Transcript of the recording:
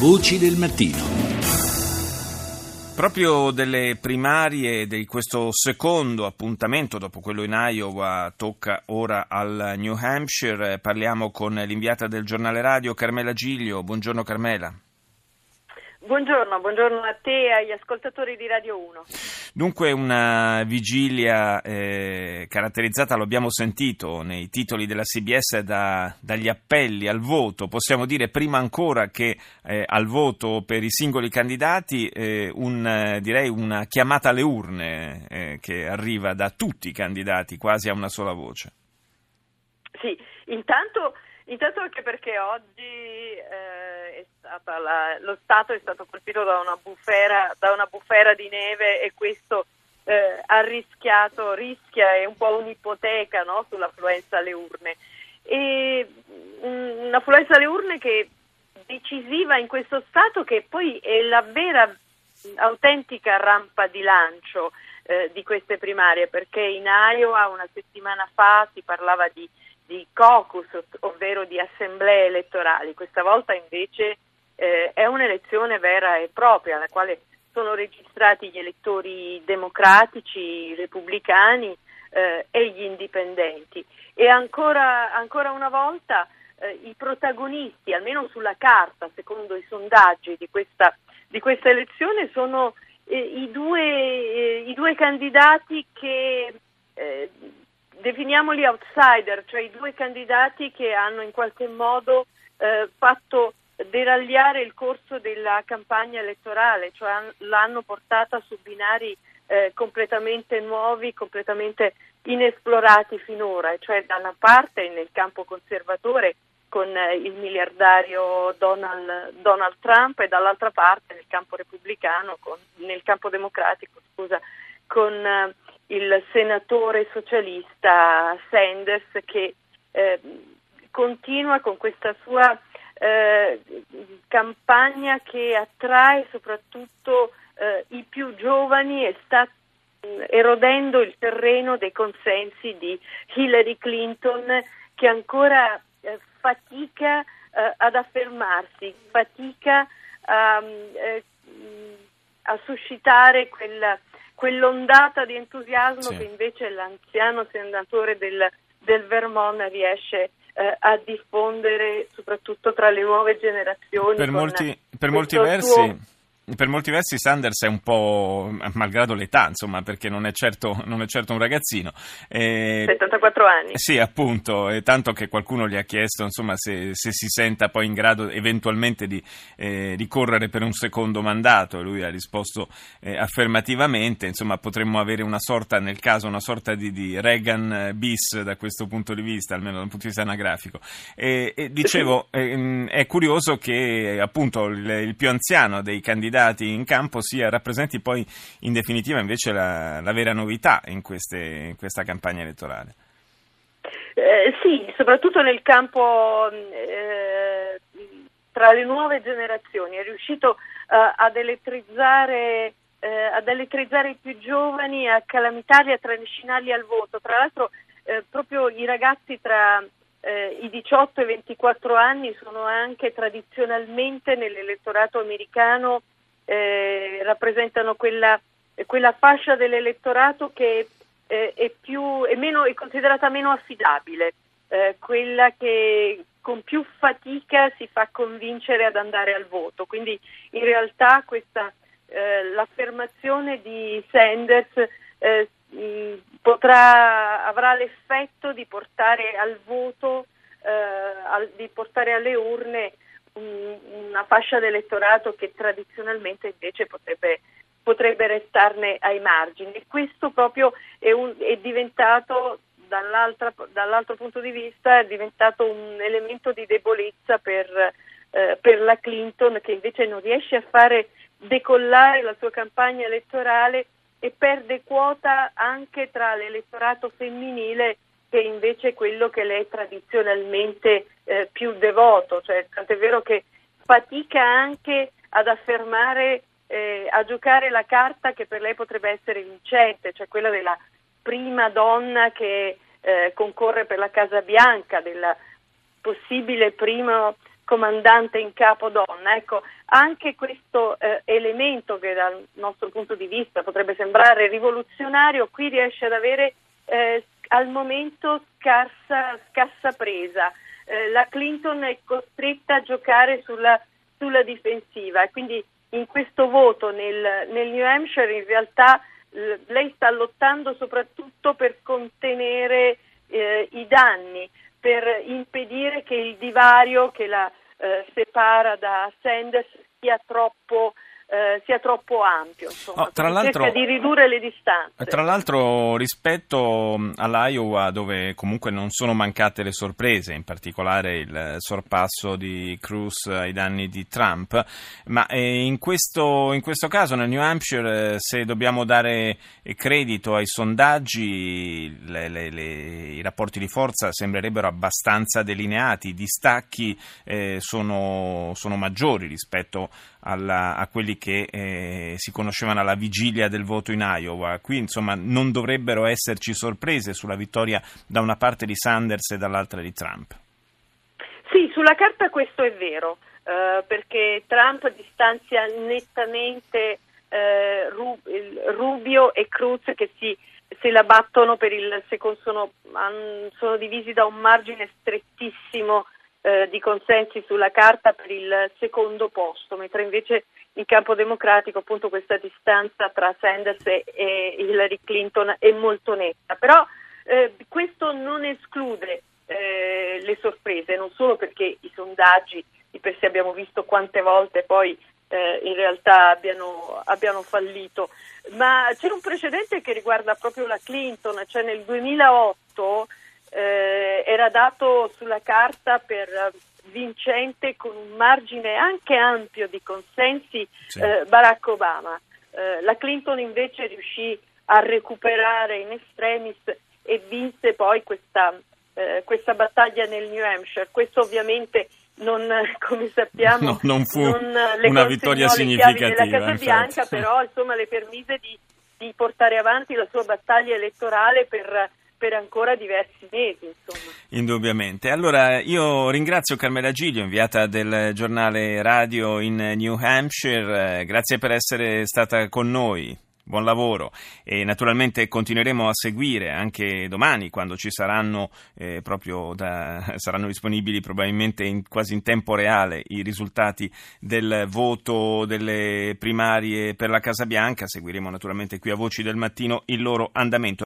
Voci del mattino. Proprio delle primarie di questo secondo appuntamento, dopo quello in Iowa, tocca ora al New Hampshire. Parliamo con l'inviata del giornale radio Carmela Giglio. Buongiorno Carmela. Buongiorno, buongiorno a te e agli ascoltatori di Radio 1. Dunque una vigilia eh, caratterizzata, lo abbiamo sentito nei titoli della CBS, da, dagli appelli al voto, possiamo dire prima ancora che eh, al voto per i singoli candidati, eh, un, direi una chiamata alle urne eh, che arriva da tutti i candidati quasi a una sola voce. Sì, intanto Intanto anche perché oggi eh, la, lo Stato è stato colpito da una bufera, da una bufera di neve e questo eh, ha rischiato, rischia, è un po' un'ipoteca no, sull'affluenza alle urne. E, mm, un'affluenza alle urne che è decisiva in questo Stato che poi è la vera autentica rampa di lancio eh, di queste primarie perché in Iowa una settimana fa si parlava di di caucus, ovvero di assemblee elettorali. Questa volta invece eh, è un'elezione vera e propria, alla quale sono registrati gli elettori democratici, repubblicani eh, e gli indipendenti. E ancora, ancora una volta eh, i protagonisti, almeno sulla carta, secondo i sondaggi di questa, di questa elezione, sono eh, i due, eh, i, due, candidati che eh, definiamoli outsider, cioè i due candidati che hanno in qualche modo eh, fatto deragliare il corso della campagna elettorale, cioè l'hanno portata su binari eh, completamente nuovi, completamente inesplorati finora, cioè da una parte nel campo conservatore con eh, il miliardario Donald, Donald, Trump e dall'altra parte nel campo repubblicano, con, nel campo democratico, scusa, con eh, il senatore socialista Sanders che eh, continua con questa sua eh, campagna che attrae soprattutto eh, i più giovani e sta mm, erodendo il terreno dei consensi di Hillary Clinton che ancora eh, fatica eh, ad affermarsi, fatica a, eh, a suscitare quella quell'ondata di entusiasmo sì. che invece l'anziano senatore del, del Vermont riesce eh, a diffondere soprattutto tra le nuove generazioni. Per molti, per molti versi. Suo per molti versi Sanders è un po', malgrado l'età, insomma, perché non è certo, non è certo un ragazzino. Eh, 74 anni. Sì, appunto, e tanto che qualcuno gli ha chiesto, insomma, se, se si senta poi in grado eventualmente di, eh, di, correre per un secondo mandato, e lui ha risposto eh, affermativamente, insomma, potremmo avere una sorta, nel caso, una sorta di, di Reagan bis da questo punto di vista, almeno dal punto di vista anagrafico. E, e dicevo, ehm, è curioso che appunto il, il più anziano dei candidati candidati in campo sia, rappresenti poi in definitiva invece la, la vera novità in, queste, in, questa campagna elettorale. Eh, sì, soprattutto nel campo eh, tra le nuove generazioni, è riuscito eh, ad elettrizzare eh, ad elettrizzare i più giovani, a calamitarli, a trascinarli al voto. Tra l'altro eh, proprio i ragazzi tra eh, i 18 e i 24 anni sono anche tradizionalmente nell'elettorato americano eh, rappresentano quella, quella, fascia dell'elettorato che eh, è, più, è, meno, è, considerata meno affidabile, eh, quella che con più fatica si fa convincere ad andare al voto. Quindi in realtà questa, eh, l'affermazione di Sanders eh, potrà, avrà l'effetto di portare al voto, eh, al, di portare alle urne una fascia d'elettorato che tradizionalmente invece potrebbe, potrebbe restarne ai margini. E questo proprio è, un, è diventato, dall'altro punto di vista, è diventato un elemento di debolezza per, eh, per la Clinton che invece non riesce a fare decollare la sua campagna elettorale e perde quota anche tra l'elettorato femminile che invece è quello che lei tradizionalmente eh, più devoto, cioè, tant'è vero che fatica anche ad affermare, eh, a giocare la carta che per lei potrebbe essere vincente, cioè quella della prima donna che eh, concorre per la Casa Bianca, del possibile primo comandante in capo donna. Ecco, anche questo eh, elemento che dal nostro punto di vista potrebbe sembrare rivoluzionario, qui riesce ad avere eh, al momento scarsa, scarsa presa. Eh, la Clinton è costretta a giocare sulla, sulla difensiva e quindi in questo voto nel, nel New Hampshire in realtà lei sta lottando soprattutto per contenere eh, i danni, per impedire che il divario che la eh, separa da Sanders sia troppo eh, sia troppo ampio, insomma, oh, tra cerca di ridurre le distanze. Tra l'altro rispetto all'Iowa dove comunque non sono mancate le sorprese, in particolare il sorpasso di Cruz ai danni di Trump, ma eh, in questo, in questo caso nel New Hampshire eh, se dobbiamo dare credito ai sondaggi le, le, le, i rapporti di forza sembrerebbero abbastanza delineati, i distacchi eh, sono, sono maggiori rispetto alla, a quelli che eh, si conoscevano alla vigilia del voto in Iowa. Qui insomma non dovrebbero esserci sorprese sulla vittoria da una parte di Sanders e dall'altra di Trump. Sì, sulla carta questo è vero, eh, perché Trump distanzia nettamente eh, Rubio e Cruz che si, se la battono per il secondo, sono, sono divisi da un margine strettissimo eh, di consensi sulla carta per il secondo posto, mentre invece in campo democratico appunto questa distanza tra Sanders e Hillary Clinton è molto netta. Però eh, questo non esclude eh, le sorprese, non solo perché i sondaggi di per sé abbiamo visto quante volte poi eh, in realtà abbiano, abbiano, fallito, ma c'è un precedente che riguarda proprio la Clinton, cioè nel 2008 eh, era dato sulla carta per eh, vincente con un margine anche ampio di consensi sì. eh, Barack Obama. Eh, la Clinton invece riuscì a recuperare in extremis e vinse poi questa, eh, questa battaglia nel New Hampshire. Questo ovviamente non, come sappiamo, no, non fu non una vittoria significativa. Della Casa Bianca, però insomma, le permise di, di portare avanti la sua battaglia elettorale per per ancora diversi mesi. Insomma. Indubbiamente. Allora io ringrazio Carmela Giglio, inviata del giornale radio in New Hampshire, grazie per essere stata con noi buon lavoro e naturalmente continueremo a seguire anche domani quando ci saranno eh, proprio da, saranno disponibili probabilmente in, quasi in tempo reale i risultati del voto delle primarie per la Casa Bianca seguiremo naturalmente qui a Voci del Mattino il loro andamento